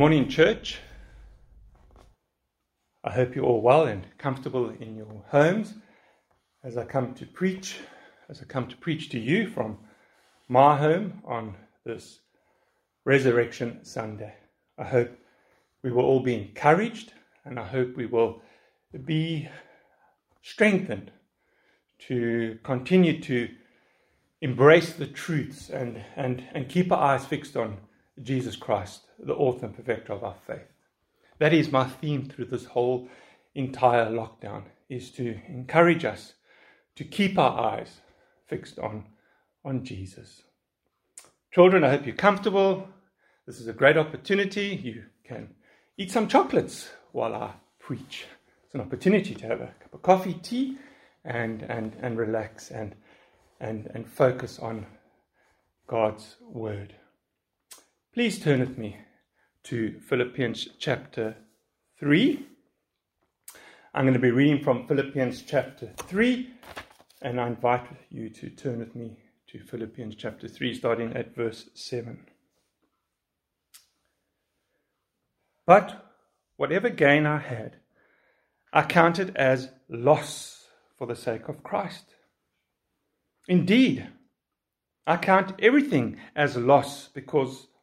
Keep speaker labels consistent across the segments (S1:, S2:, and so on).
S1: morning, church. I hope you're all well and comfortable in your homes as I come to preach, as I come to preach to you from my home on this Resurrection Sunday. I hope we will all be encouraged and I hope we will be strengthened to continue to embrace the truths and, and, and keep our eyes fixed on Jesus Christ, the author and perfecter of our faith. That is my theme through this whole entire lockdown is to encourage us to keep our eyes fixed on, on Jesus. Children, I hope you're comfortable. This is a great opportunity. You can eat some chocolates while I preach. It's an opportunity to have a cup of coffee, tea, and, and, and relax and, and, and focus on God's word. Please turn with me to Philippians chapter 3. I'm going to be reading from Philippians chapter 3, and I invite you to turn with me to Philippians chapter 3, starting at verse 7. But whatever gain I had, I counted as loss for the sake of Christ. Indeed, I count everything as loss because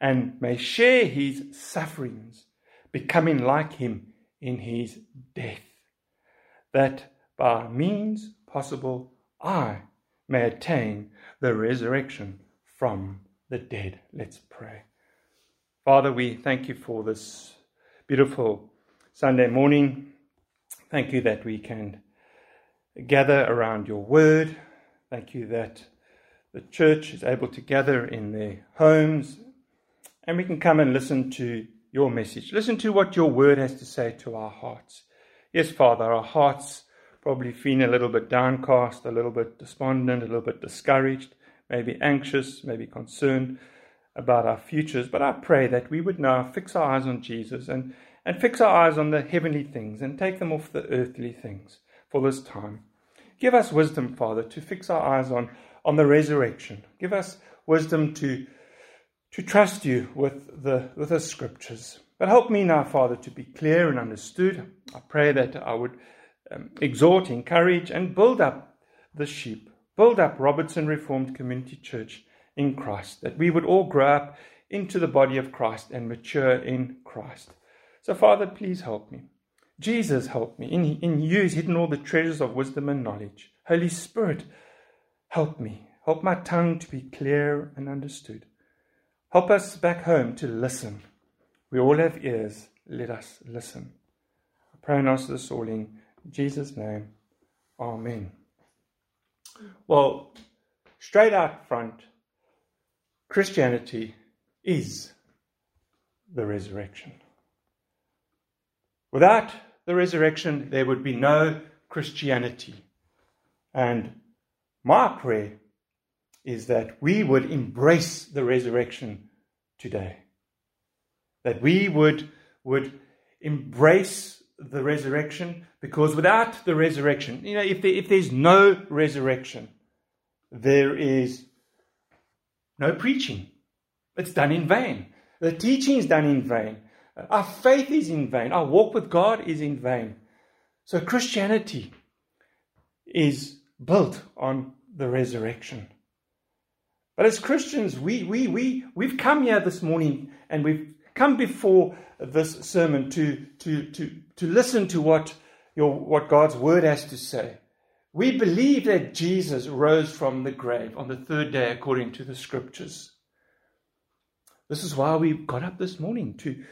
S1: and may share his sufferings, becoming like him in his death, that by means possible I may attain the resurrection from the dead. Let's pray. Father, we thank you for this beautiful Sunday morning. Thank you that we can gather around your word. Thank you that the church is able to gather in their homes and we can come and listen to your message. Listen to what your word has to say to our hearts. Yes, Father, our hearts probably feeling a little bit downcast, a little bit despondent, a little bit discouraged, maybe anxious, maybe concerned about our futures. But I pray that we would now fix our eyes on Jesus and, and fix our eyes on the heavenly things and take them off the earthly things for this time. Give us wisdom, Father, to fix our eyes on, on the resurrection. Give us wisdom to to trust you with the, with the scriptures. But help me now, Father, to be clear and understood. I pray that I would um, exhort, encourage, and build up the sheep, build up Robertson Reformed Community Church in Christ, that we would all grow up into the body of Christ and mature in Christ. So, Father, please help me. Jesus, help me. In, in you is hidden all the treasures of wisdom and knowledge. Holy Spirit, help me. Help my tongue to be clear and understood. Help us back home to listen. We all have ears. Let us listen. I pray and ask this all in Jesus' name. Amen. Well, straight out front, Christianity is the resurrection. Without the resurrection, there would be no Christianity. And my prayer is that we would embrace the resurrection today. That we would, would embrace the resurrection because without the resurrection, you know, if, there, if there's no resurrection, there is no preaching. It's done in vain. The teaching is done in vain. Our faith is in vain. Our walk with God is in vain. So Christianity is built on the resurrection. But as Christians, we, we, we, we've come here this morning and we've come before this sermon to, to, to, to listen to what, your, what God's word has to say. We believe that Jesus rose from the grave on the third day according to the scriptures. This is why we got up this morning to,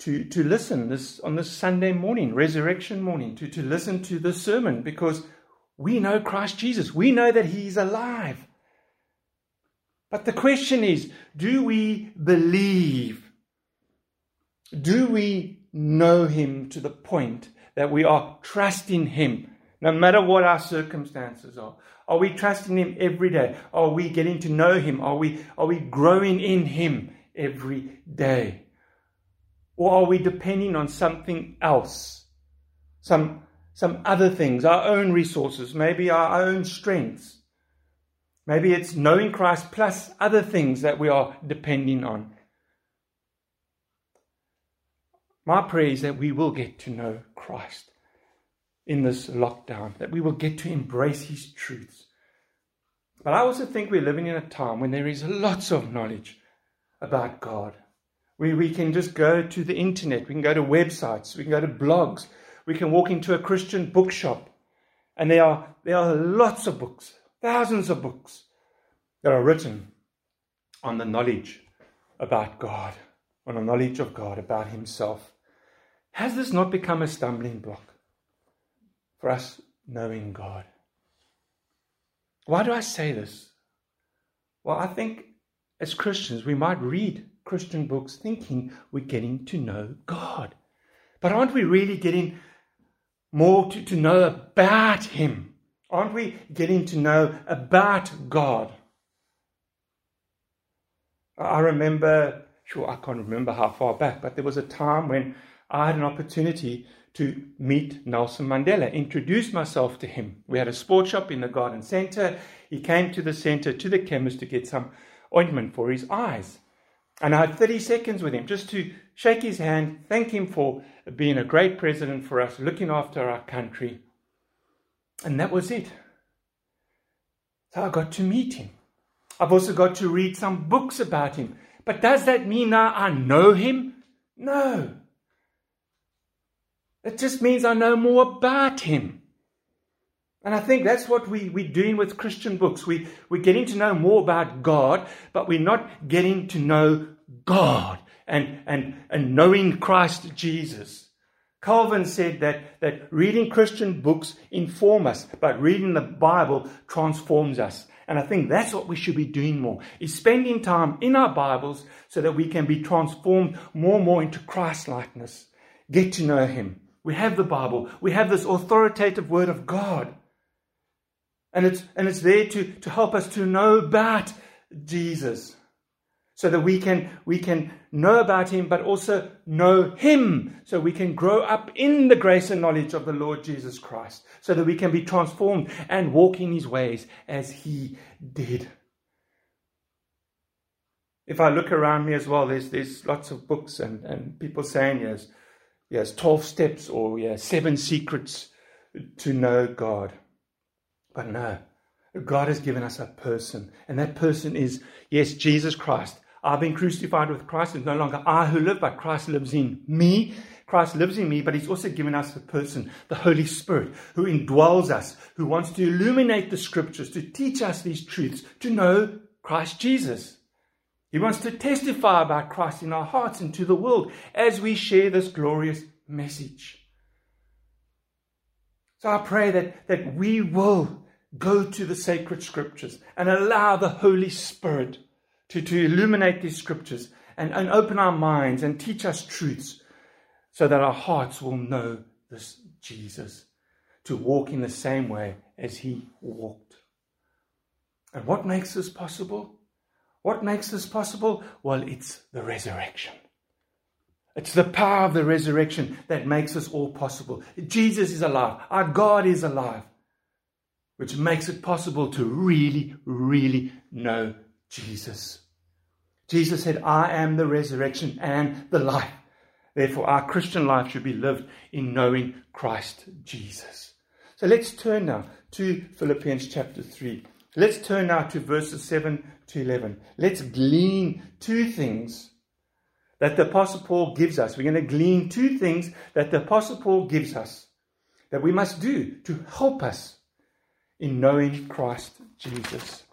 S1: to, to listen this on this Sunday morning, resurrection morning, to, to listen to this sermon because we know Christ Jesus. We know that He's alive. But the question is do we believe? Do we know Him to the point that we are trusting Him, no matter what our circumstances are. Are we trusting Him every day? Are we getting to know Him? Are we, are we growing in Him every day? Or are we depending on something else? Some, some other things, our own resources, maybe our own strengths. Maybe it's knowing Christ plus other things that we are depending on. My prayer is that we will get to know Christ in this lockdown, that we will get to embrace His truths. But I also think we're living in a time when there is lots of knowledge about God. We, we can just go to the internet, we can go to websites, we can go to blogs, we can walk into a Christian bookshop, and there are, there are lots of books, thousands of books that are written on the knowledge about God, on the knowledge of God, about Himself. Has this not become a stumbling block for us knowing God? Why do I say this? Well, I think as Christians, we might read Christian books thinking we're getting to know God. But aren't we really getting more to, to know about Him? Aren't we getting to know about God? I remember, sure, I can't remember how far back, but there was a time when I had an opportunity to meet Nelson Mandela, introduce myself to him. We had a sports shop in the garden center. He came to the center, to the chemist, to get some ointment for his eyes. And I had 30 seconds with him just to shake his hand, thank him for being a great president for us, looking after our country. And that was it. So I got to meet him. I've also got to read some books about him. But does that mean now I know him? No. It just means I know more about him. And I think that's what we, we're doing with Christian books. We, we're getting to know more about God, but we're not getting to know God and, and, and knowing Christ Jesus. Calvin said that, that reading Christian books inform us, but reading the Bible transforms us. And I think that's what we should be doing more, is spending time in our Bibles so that we can be transformed more and more into Christ likeness. Get to know Him. We have the Bible. We have this authoritative Word of God. And it's, and it's there to, to help us to know about Jesus so that we can, we can know about him, but also know him, so we can grow up in the grace and knowledge of the Lord Jesus Christ, so that we can be transformed and walk in his ways as he did. If I look around me as well, there's, there's lots of books and, and people saying, yes, yes, 12 steps or yes, seven secrets to know God. But no, God has given us a person, and that person is, yes, Jesus Christ. I've been crucified with Christ. It's no longer I who live, but Christ lives in me. Christ lives in me, but He's also given us a person, the Holy Spirit, who indwells us, who wants to illuminate the scriptures, to teach us these truths, to know Christ Jesus. He wants to testify about Christ in our hearts and to the world as we share this glorious message. So I pray that, that we will go to the sacred scriptures and allow the Holy Spirit to, to illuminate these scriptures and, and open our minds and teach us truths so that our hearts will know this Jesus, to walk in the same way as he walked. And what makes this possible? What makes this possible? Well, it's the resurrection. It's the power of the resurrection that makes this all possible. Jesus is alive. Our God is alive which makes it possible to really, really know Jesus. Jesus said, I am the resurrection and the life. Therefore, our Christian life should be lived in knowing Christ Jesus. So let's turn now to Philippians chapter 3. Let's turn now to verses 7 to 11. Let's glean two things that the Apostle Paul gives us. We're going to glean two things that the Apostle Paul gives us that we must do to help us in knowing Christ Jesus.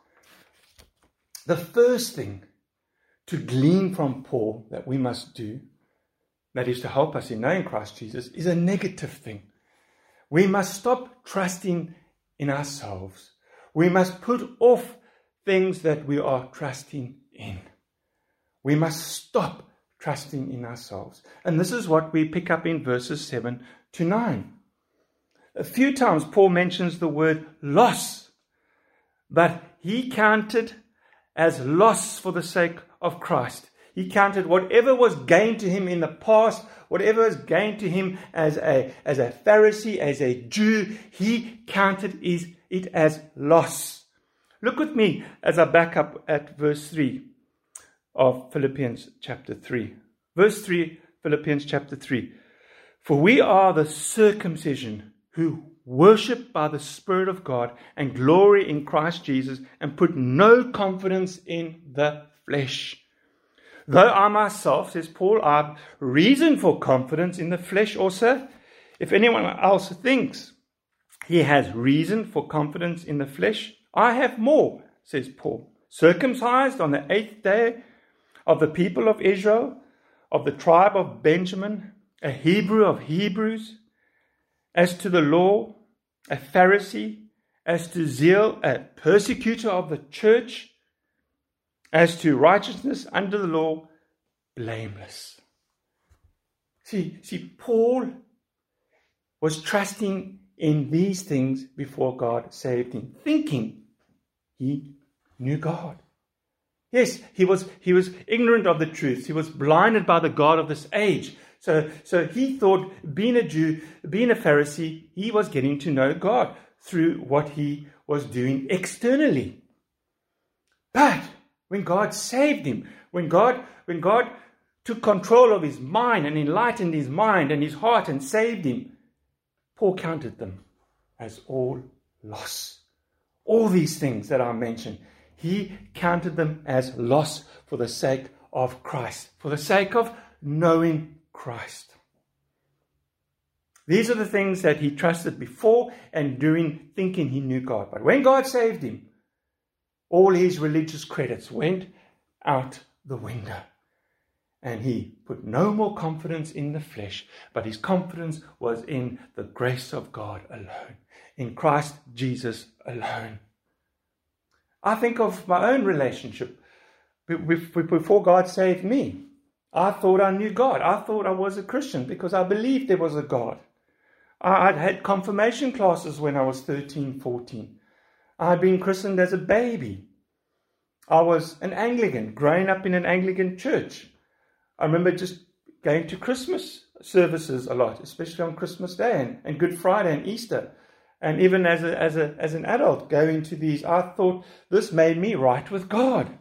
S1: The first thing to glean from Paul that we must do, that is to help us in knowing Christ Jesus, is a negative thing. We must stop trusting in ourselves. We must put off things that we are trusting in. We must stop trusting in ourselves. And this is what we pick up in verses 7 to 9. A few times Paul mentions the word loss, but he counted as loss for the sake of Christ. He counted whatever was gained to him in the past, whatever was gained to him as a, as a Pharisee, as a Jew, he counted it as loss. Look with me as I back up at verse 3 of Philippians chapter 3. Verse 3, Philippians chapter 3. For we are the circumcision who worship by the Spirit of God and glory in Christ Jesus and put no confidence in the flesh. Though I myself, says Paul, I have reason for confidence in the flesh also. If anyone else thinks he has reason for confidence in the flesh, I have more, says Paul. Circumcised on the eighth day of the people of Israel, of the tribe of Benjamin, a Hebrew of Hebrews, as to the law, a Pharisee, as to zeal, a persecutor of the church, as to righteousness under the law, blameless. See, see, Paul was trusting in these things before God saved him, thinking he knew God. Yes, he was, he was ignorant of the truth. He was blinded by the God of this age. So, so he thought being a Jew, being a Pharisee, he was getting to know God through what he was doing externally. But when God saved him, when God, when God took control of his mind and enlightened his mind and his heart and saved him, Paul counted them as all loss. All these things that I mentioned, he counted them as loss for the sake of Christ, for the sake of knowing Christ. These are the things that he trusted before and doing, thinking he knew God. But when God saved him, all his religious credits went out the window. And he put no more confidence in the flesh, but his confidence was in the grace of God alone, in Christ Jesus alone. I think of my own relationship before God saved me. I thought I knew God. I thought I was a Christian because I believed there was a God. I'd had confirmation classes when I was 13, 14. I had been christened as a baby. I was an Anglican, growing up in an Anglican church. I remember just going to Christmas services a lot, especially on Christmas Day and, and Good Friday and Easter. And even as, a, as, a, as an adult going to these, I thought this made me right with God.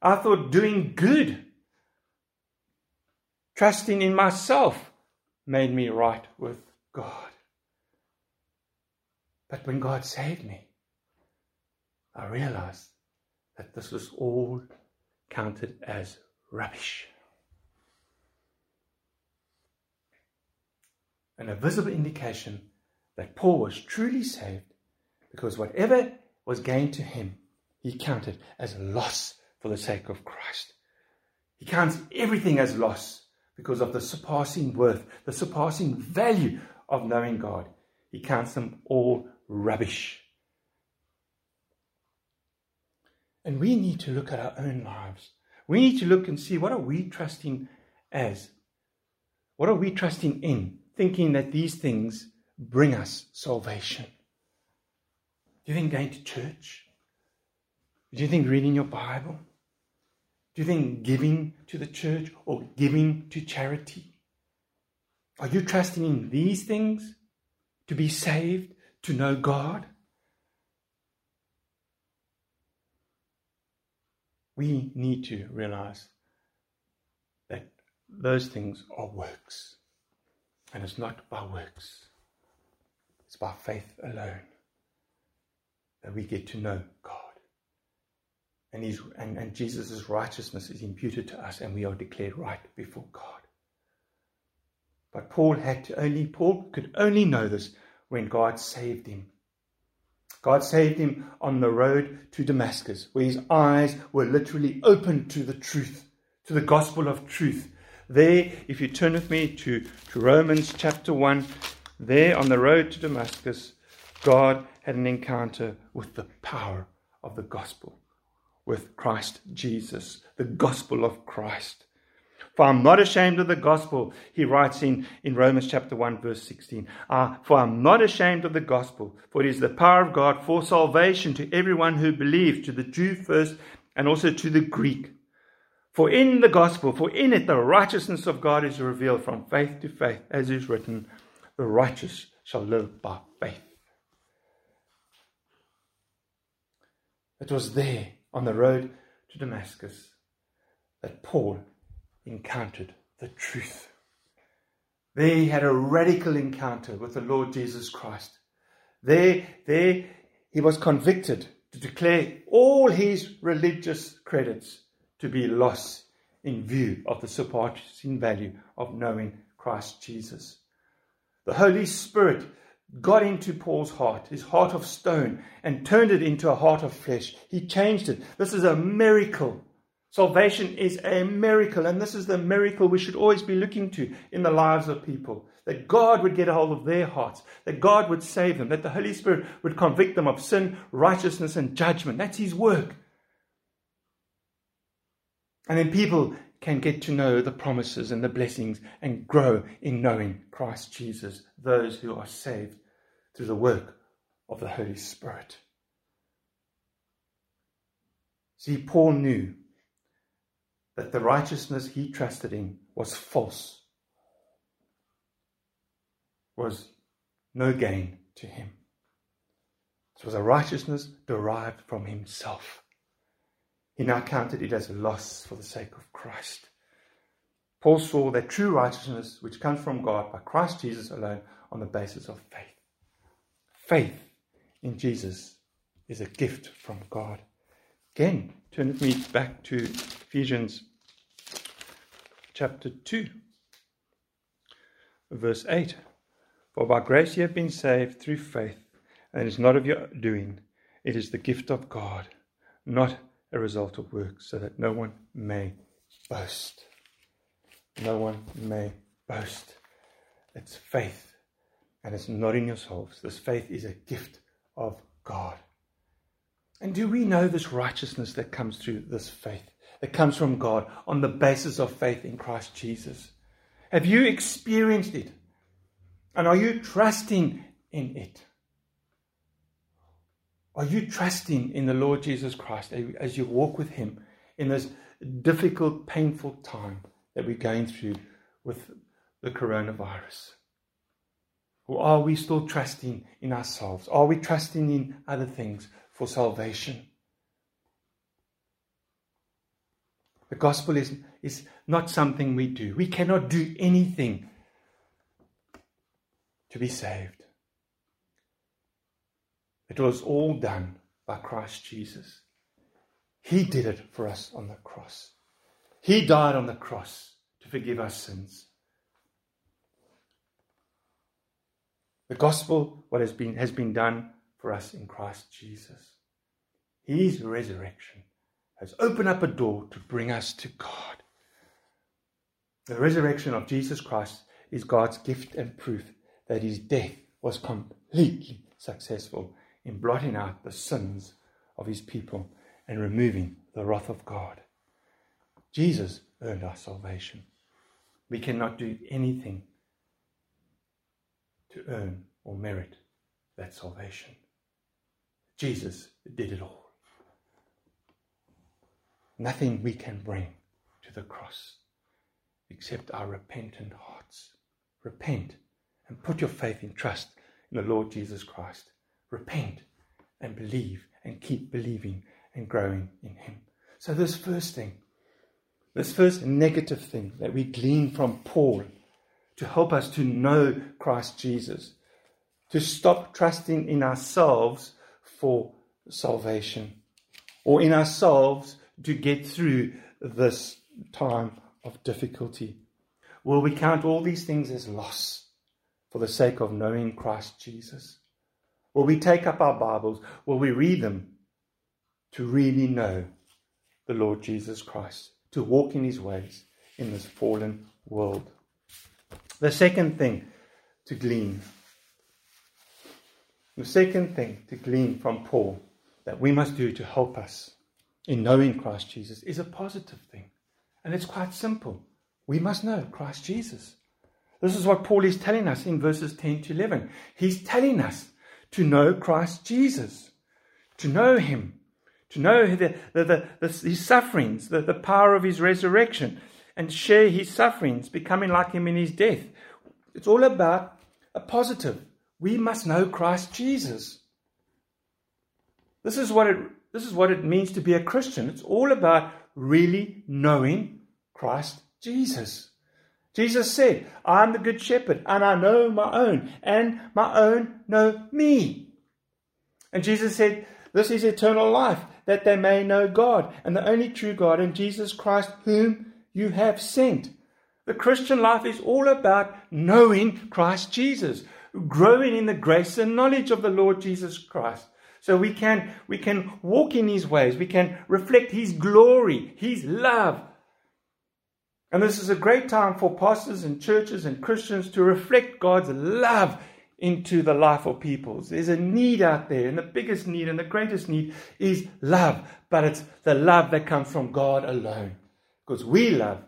S1: I thought doing good, trusting in myself, made me right with God. But when God saved me, I realized that this was all counted as rubbish. And a visible indication that Paul was truly saved because whatever was gained to him, he counted as loss for the sake of Christ. He counts everything as loss because of the surpassing worth, the surpassing value of knowing God. He counts them all rubbish. And we need to look at our own lives. We need to look and see what are we trusting as? What are we trusting in? Thinking that these things bring us salvation. Do you think going to church? Do you think reading your Bible? Do you think giving to the church or giving to charity? Are you trusting in these things to be saved, to know God? We need to realize that those things are works, and it's not by works. It's by faith alone that we get to know God. And, his, and, and Jesus' righteousness is imputed to us, and we are declared right before God. But Paul had to only, Paul could only know this when God saved him. God saved him on the road to Damascus, where his eyes were literally opened to the truth, to the gospel of truth. There, if you turn with me to, to Romans chapter 1, there on the road to Damascus, God had an encounter with the power of the gospel, with Christ Jesus, the gospel of Christ. For I'm not ashamed of the gospel, he writes in, in Romans chapter 1, verse 16. Uh, for I'm not ashamed of the gospel, for it is the power of God for salvation to everyone who believes, to the Jew first, and also to the Greek. For in the gospel, for in it the righteousness of God is revealed from faith to faith, as is written, the righteous shall live by faith. It was there on the road to Damascus that Paul encountered the truth. There he had a radical encounter with the Lord Jesus Christ. There, there he was convicted to declare all his religious credits to be lost in view of the surpassing value of knowing Christ Jesus. The Holy Spirit got into Paul's heart, his heart of stone, and turned it into a heart of flesh. He changed it. This is a miracle. Salvation is a miracle, and this is the miracle we should always be looking to in the lives of people. That God would get a hold of their hearts, that God would save them, that the Holy Spirit would convict them of sin, righteousness, and judgment. That's His work. And then people can get to know the promises and the blessings and grow in knowing Christ Jesus, those who are saved through the work of the Holy Spirit. See, Paul knew that the righteousness he trusted in was false, was no gain to him. It was a righteousness derived from himself. He now counted it as a loss for the sake of Christ. Paul saw that true righteousness, which comes from God by Christ Jesus alone, on the basis of faith. Faith in Jesus is a gift from God. Again, turn with me back to Ephesians chapter 2, verse 8. For by grace you have been saved through faith, and it is not of your doing, it is the gift of God, not a result of works, so that no one may boast. No one may boast. It's faith, and it's not in yourselves. This faith is a gift of God. And do we know this righteousness that comes through this faith, that comes from God on the basis of faith in Christ Jesus? Have you experienced it? And are you trusting in it? Are you trusting in the Lord Jesus Christ as you walk with Him in this difficult, painful time that we're going through with the coronavirus? Or are we still trusting in ourselves? Are we trusting in other things for salvation? The gospel is, is not something we do. We cannot do anything to be saved. It was all done by Christ Jesus. He did it for us on the cross. He died on the cross to forgive our sins. The gospel, what has been, has been done for us in Christ Jesus. His resurrection has opened up a door to bring us to God. The resurrection of Jesus Christ is God's gift and proof that his death was completely successful in blotting out the sins of his people and removing the wrath of God. Jesus earned our salvation. We cannot do anything to earn or merit that salvation. Jesus did it all. Nothing we can bring to the cross except our repentant hearts. Repent and put your faith and trust in the Lord Jesus Christ repent and believe and keep believing and growing in Him. So, this first thing, this first negative thing that we glean from Paul to help us to know Christ Jesus, to stop trusting in ourselves for salvation or in ourselves to get through this time of difficulty. Will we count all these things as loss for the sake of knowing Christ Jesus? Will we take up our Bibles? Will we read them to really know the Lord Jesus Christ, to walk in his ways in this fallen world? The second thing to glean, the second thing to glean from Paul that we must do to help us in knowing Christ Jesus is a positive thing. And it's quite simple. we must know Christ Jesus. This is what Paul is telling us in verses 10 to 11. He's telling us to know Christ Jesus, to know Him, to know the, the, the, the, His sufferings, the, the power of His resurrection, and share His sufferings, becoming like Him in His death. It's all about a positive. We must know Christ Jesus. This is what it, this is what it means to be a Christian. It's all about really knowing Christ Jesus. Jesus said, I am the good shepherd, and I know my own, and my own know me. And Jesus said, This is eternal life, that they may know God, and the only true God, and Jesus Christ, whom you have sent. The Christian life is all about knowing Christ Jesus, growing in the grace and knowledge of the Lord Jesus Christ. So we can, we can walk in his ways, we can reflect his glory, his love, and this is a great time for pastors and churches and Christians to reflect God's love into the life of peoples. There's a need out there, and the biggest need and the greatest need is love. But it's the love that comes from God alone. Because we love,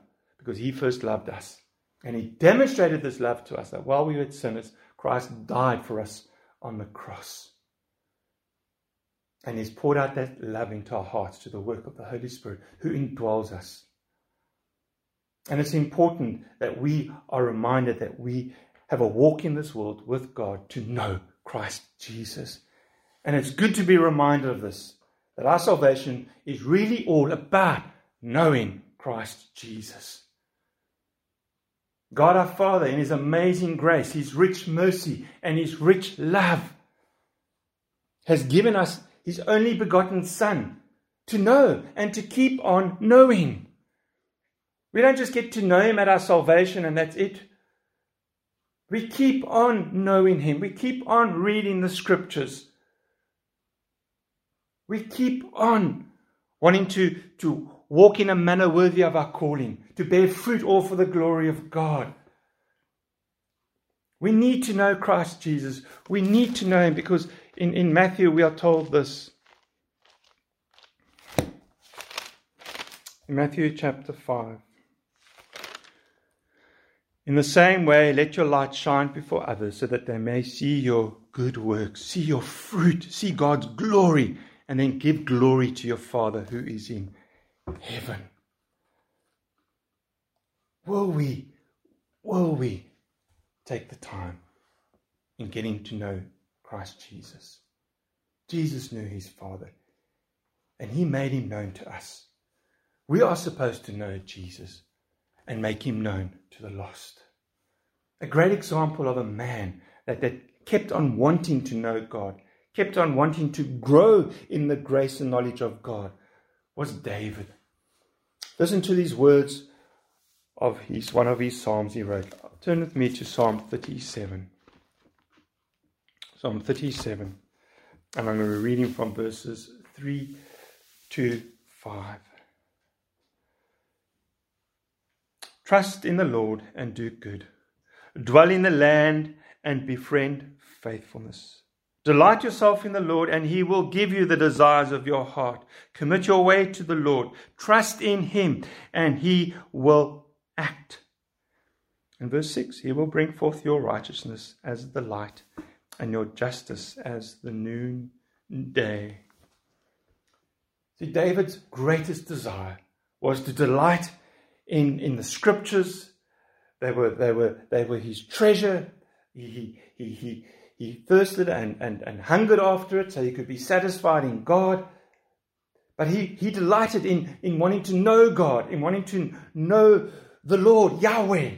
S1: because He first loved us. And He demonstrated this love to us that while we were sinners, Christ died for us on the cross. And He's poured out that love into our hearts to the work of the Holy Spirit who indwells us. And it's important that we are reminded that we have a walk in this world with God to know Christ Jesus. And it's good to be reminded of this that our salvation is really all about knowing Christ Jesus. God our Father, in His amazing grace, His rich mercy, and His rich love, has given us His only begotten Son to know and to keep on knowing. We don't just get to know Him at our salvation and that's it. We keep on knowing Him. We keep on reading the scriptures. We keep on wanting to, to walk in a manner worthy of our calling, to bear fruit all for the glory of God. We need to know Christ Jesus. We need to know Him because in, in Matthew we are told this. In Matthew chapter 5. In the same way, let your light shine before others so that they may see your good works, see your fruit, see God's glory, and then give glory to your Father who is in heaven. Will we, will we take the time in getting to know Christ Jesus? Jesus knew his Father, and he made him known to us. We are supposed to know Jesus and make him known to the lost. A great example of a man that, that kept on wanting to know God, kept on wanting to grow in the grace and knowledge of God, was David. Listen to these words of his one of his psalms he wrote. Turn with me to Psalm 37. Psalm 37. And I'm going to be reading from verses 3 to 5. Trust in the Lord and do good. Dwell in the land and befriend faithfulness. Delight yourself in the Lord, and he will give you the desires of your heart. Commit your way to the Lord. Trust in him, and he will act. In verse 6, he will bring forth your righteousness as the light, and your justice as the noonday. See, David's greatest desire was to delight in, in the scriptures. They were, they were, they were his treasure. He, he, he, he thirsted and, and, and hungered after it so he could be satisfied in God. But he, he delighted in, in wanting to know God, in wanting to know the Lord, Yahweh,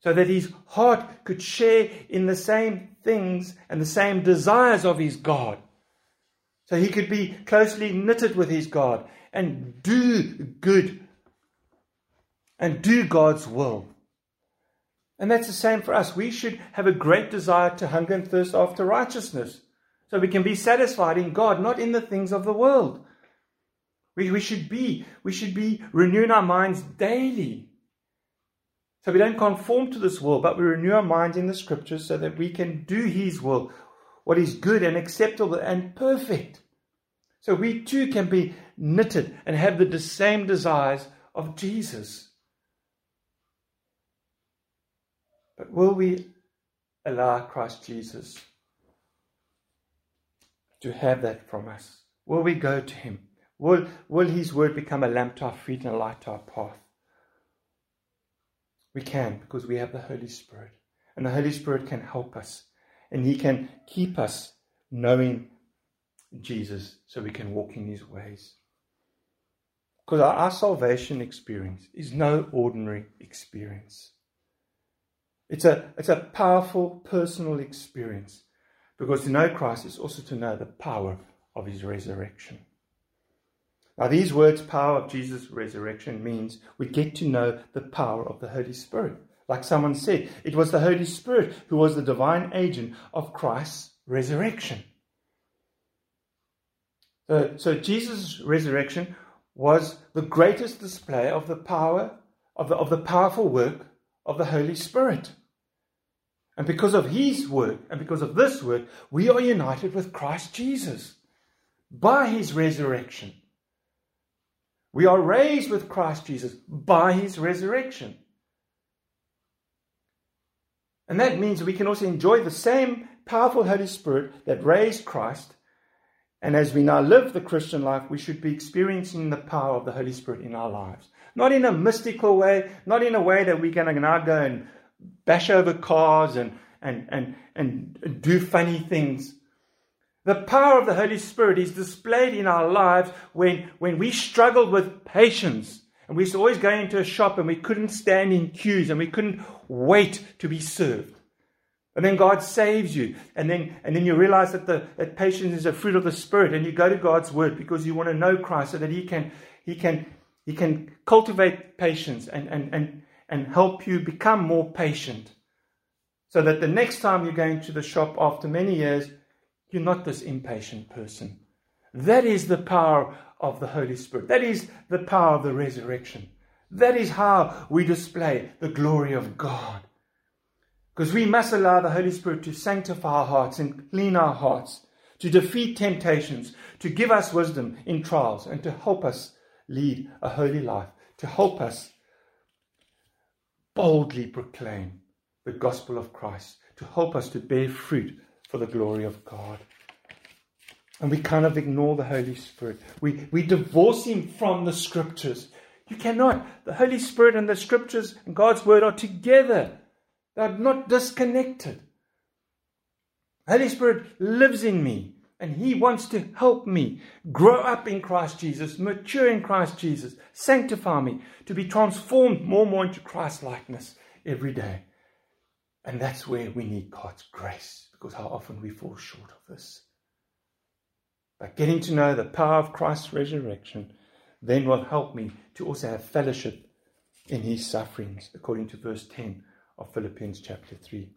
S1: so that his heart could share in the same things and the same desires of his God. So he could be closely knitted with his God and do good and do God's will. And that's the same for us. We should have a great desire to hunger and thirst after righteousness so we can be satisfied in God, not in the things of the world. We, we, should be, we should be renewing our minds daily. So we don't conform to this world, but we renew our minds in the scriptures so that we can do His will, what is good and acceptable and perfect. So we too can be knitted and have the same desires of Jesus. But will we allow Christ Jesus to have that from us? Will we go to him? Will, will his word become a lamp to our feet and a light to our path? We can because we have the Holy Spirit. And the Holy Spirit can help us. And he can keep us knowing Jesus so we can walk in his ways. Because our, our salvation experience is no ordinary experience. It's a, it's a powerful personal experience because to know Christ is also to know the power of his resurrection. Now, these words, power of Jesus' resurrection, means we get to know the power of the Holy Spirit. Like someone said, it was the Holy Spirit who was the divine agent of Christ's resurrection. So, so Jesus' resurrection was the greatest display of the power, of the, of the powerful work of the Holy Spirit. And because of his work and because of this work, we are united with Christ Jesus by his resurrection. We are raised with Christ Jesus by his resurrection. And that means we can also enjoy the same powerful Holy Spirit that raised Christ. And as we now live the Christian life, we should be experiencing the power of the Holy Spirit in our lives. Not in a mystical way, not in a way that we're going to now go and bash over cars and, and, and, and do funny things. The power of the Holy Spirit is displayed in our lives when, when we struggled with patience and we used to always go into a shop and we couldn't stand in queues and we couldn't wait to be served. And then God saves you. And then, and then you realize that, the, that patience is a fruit of the Spirit. And you go to God's Word because you want to know Christ so that He can, he can, he can cultivate patience and, and, and, and help you become more patient. So that the next time you're going to the shop after many years, you're not this impatient person. That is the power of the Holy Spirit. That is the power of the resurrection. That is how we display the glory of God. Because we must allow the Holy Spirit to sanctify our hearts and clean our hearts, to defeat temptations, to give us wisdom in trials, and to help us lead a holy life, to help us boldly proclaim the gospel of Christ, to help us to bear fruit for the glory of God. And we kind of ignore the Holy Spirit. We, we divorce him from the scriptures. You cannot. The Holy Spirit and the scriptures and God's word are together. They're not disconnected. Holy Spirit lives in me and He wants to help me grow up in Christ Jesus, mature in Christ Jesus, sanctify me, to be transformed more and more into Christ likeness every day. And that's where we need God's grace because how often we fall short of this. But getting to know the power of Christ's resurrection then will help me to also have fellowship in His sufferings, according to verse 10 of Philippians chapter 3,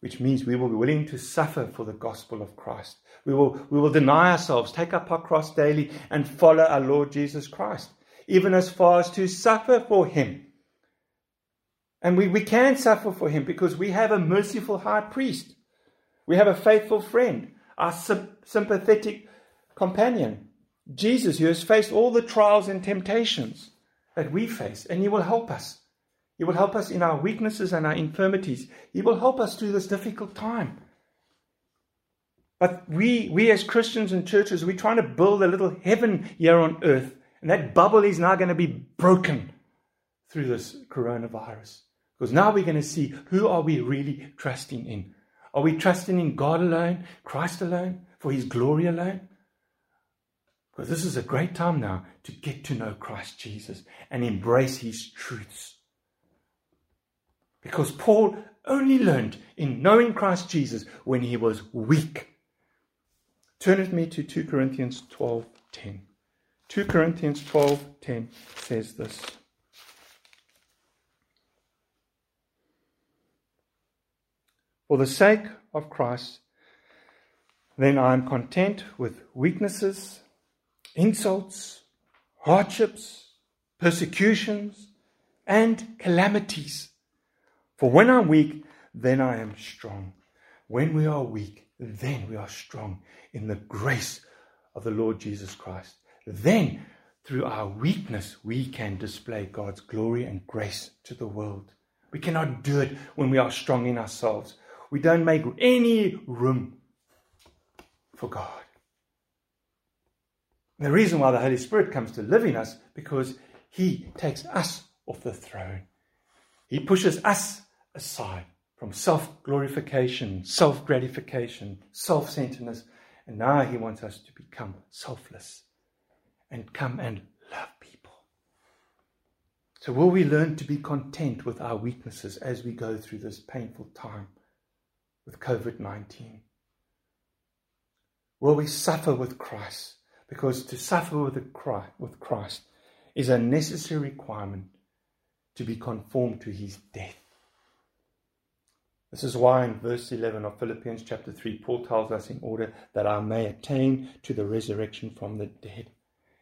S1: which means we will be willing to suffer for the gospel of Christ. We will, we will deny ourselves, take up our cross daily, and follow our Lord Jesus Christ, even as far as to suffer for Him. And we, we can suffer for Him because we have a merciful high priest. We have a faithful friend, our sympathetic companion, Jesus, who has faced all the trials and temptations that we face, and He will help us. He will help us in our weaknesses and our infirmities. He will help us through this difficult time. But we, we as Christians and churches, we're trying to build a little heaven here on earth. And that bubble is now going to be broken through this coronavirus. Because now we're going to see who are we really trusting in? Are we trusting in God alone, Christ alone, for his glory alone? Because this is a great time now to get to know Christ Jesus and embrace his truths. Because Paul only learned in knowing Christ Jesus when he was weak. Turn with me to 2 Corinthians 12:10. 2 Corinthians 12:10 says this. For the sake of Christ, then I am content with weaknesses, insults, hardships, persecutions, and calamities. For when I'm weak, then I am strong. When we are weak, then we are strong in the grace of the Lord Jesus Christ. Then, through our weakness, we can display God's glory and grace to the world. We cannot do it when we are strong in ourselves. We don't make any room for God. The reason why the Holy Spirit comes to live in us because He takes us off the throne. He pushes us aside from self glorification, self gratification, self centeredness, and now He wants us to become selfless and come and love people. So, will we learn to be content with our weaknesses as we go through this painful time with COVID 19? Will we suffer with Christ? Because to suffer with Christ is a necessary requirement to be conformed to his death. This is why in verse 11 of Philippians chapter 3, Paul tells us, in order that I may attain to the resurrection from the dead.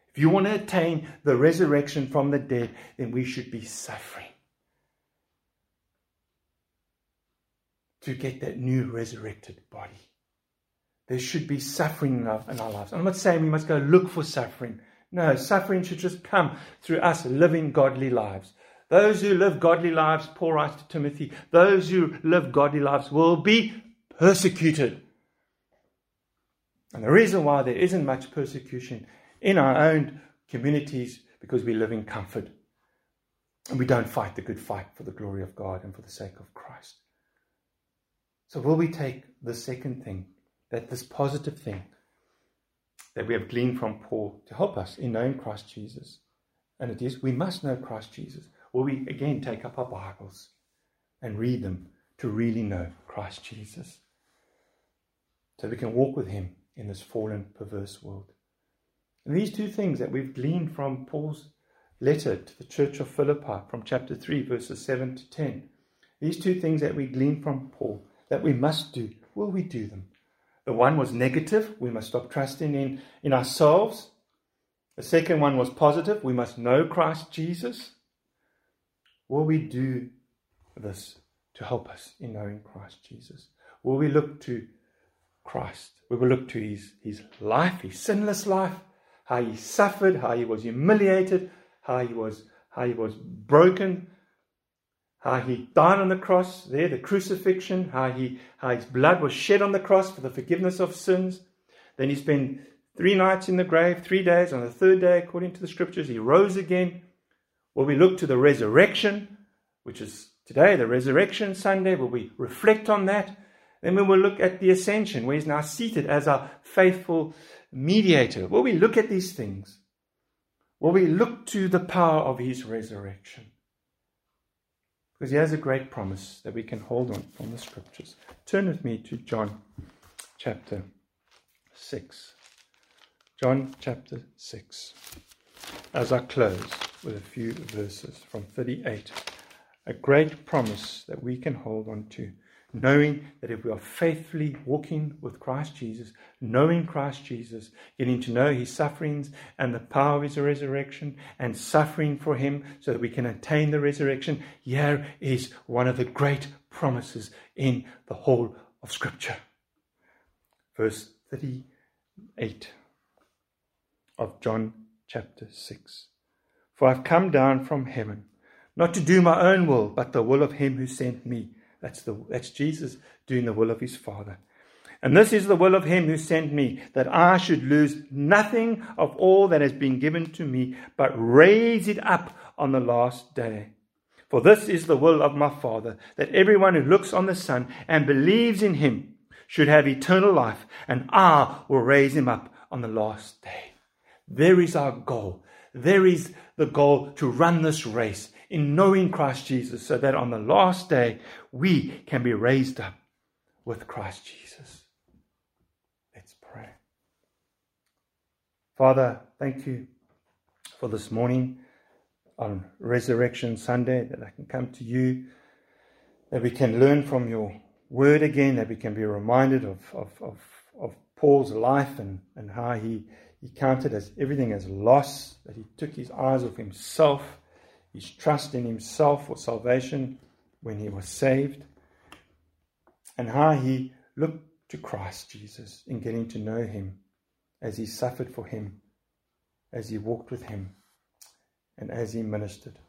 S1: If you want to attain the resurrection from the dead, then we should be suffering to get that new resurrected body. There should be suffering in our, in our lives. I'm not saying we must go look for suffering. No, suffering should just come through us living godly lives. Those who live godly lives, Paul writes to Timothy, those who live godly lives will be persecuted. And the reason why there isn't much persecution in our own communities because we live in comfort and we don't fight the good fight for the glory of God and for the sake of Christ. So, will we take the second thing, that this positive thing that we have gleaned from Paul to help us in knowing Christ Jesus? And it is we must know Christ Jesus. Will we again take up our Bibles and read them to really know Christ Jesus? So we can walk with him in this fallen, perverse world. And these two things that we've gleaned from Paul's letter to the church of Philippi from chapter 3, verses 7 to 10, these two things that we glean from Paul that we must do, will we do them? The one was negative, we must stop trusting in, in ourselves. The second one was positive, we must know Christ Jesus. Will we do this to help us in knowing Christ Jesus? Will we look to Christ? We will look to his, his life, his sinless life, how he suffered, how he was humiliated, how he was, how he was broken, how he died on the cross, there, the crucifixion, how, he, how his blood was shed on the cross for the forgiveness of sins. Then he spent three nights in the grave, three days. On the third day, according to the scriptures, he rose again. Will we look to the resurrection, which is today, the resurrection Sunday? Will we reflect on that? Then we will look at the ascension, where he's now seated as our faithful mediator. Will we look at these things? Will we look to the power of his resurrection? Because he has a great promise that we can hold on from the scriptures. Turn with me to John chapter 6. John chapter 6. As I close with a few verses from 38. A great promise that we can hold on to, knowing that if we are faithfully walking with Christ Jesus, knowing Christ Jesus, getting to know his sufferings and the power of his resurrection, and suffering for him so that we can attain the resurrection, here is one of the great promises in the whole of Scripture. Verse 38 of John chapter 6. For I've come down from heaven, not to do my own will, but the will of him who sent me. That's, the, that's Jesus doing the will of his Father. And this is the will of him who sent me, that I should lose nothing of all that has been given to me, but raise it up on the last day. For this is the will of my Father, that everyone who looks on the Son and believes in him should have eternal life, and I will raise him up on the last day. There is our goal. There is the goal to run this race in knowing Christ Jesus so that on the last day we can be raised up with Christ Jesus. Let's pray. Father, thank you for this morning on Resurrection Sunday that I can come to you, that we can learn from your word again, that we can be reminded of, of, of, of Paul's life and, and how he he counted as everything as loss, that he took his eyes off himself, his trust in himself for salvation when he was saved, and how he looked to Christ Jesus in getting to know him as he suffered for him, as he walked with him, and as he ministered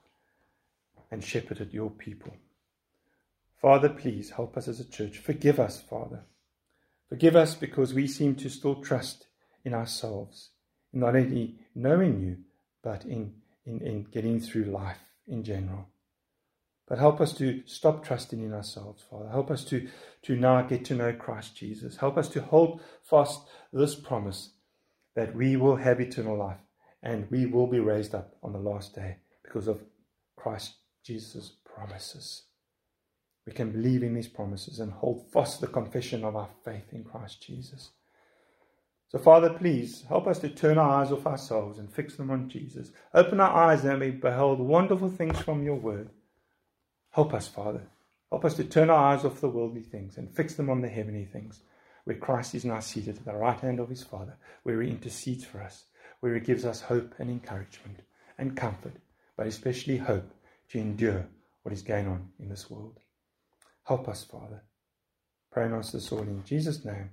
S1: and shepherded your people. Father, please help us as a church. Forgive us, Father. Forgive us because we seem to still trust in ourselves, not only knowing you, but in, in, in getting through life in general. But help us to stop trusting in ourselves, Father. Help us to, to now get to know Christ Jesus. Help us to hold fast this promise that we will have eternal life and we will be raised up on the last day because of Christ Jesus' promises. We can believe in these promises and hold fast the confession of our faith in Christ Jesus. So, Father, please help us to turn our eyes off ourselves and fix them on Jesus. Open our eyes that we behold wonderful things from your word. Help us, Father. Help us to turn our eyes off the worldly things and fix them on the heavenly things, where Christ is now seated at the right hand of his Father, where he intercedes for us, where he gives us hope and encouragement and comfort, but especially hope to endure what is going on in this world. Help us, Father. Pray on us this morning. In Jesus' name,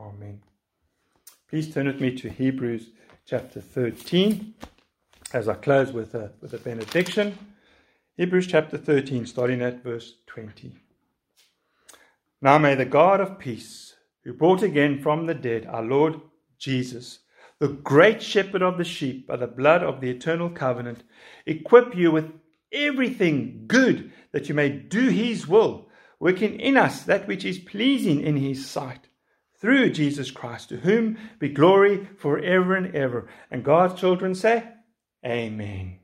S1: Amen. Please turn with me to Hebrews chapter 13 as I close with a, with a benediction. Hebrews chapter 13, starting at verse 20. Now may the God of peace, who brought again from the dead our Lord Jesus, the great shepherd of the sheep by the blood of the eternal covenant, equip you with everything good that you may do his will, working in us that which is pleasing in his sight. Through Jesus Christ, to whom be glory forever and ever. And God's children say, Amen.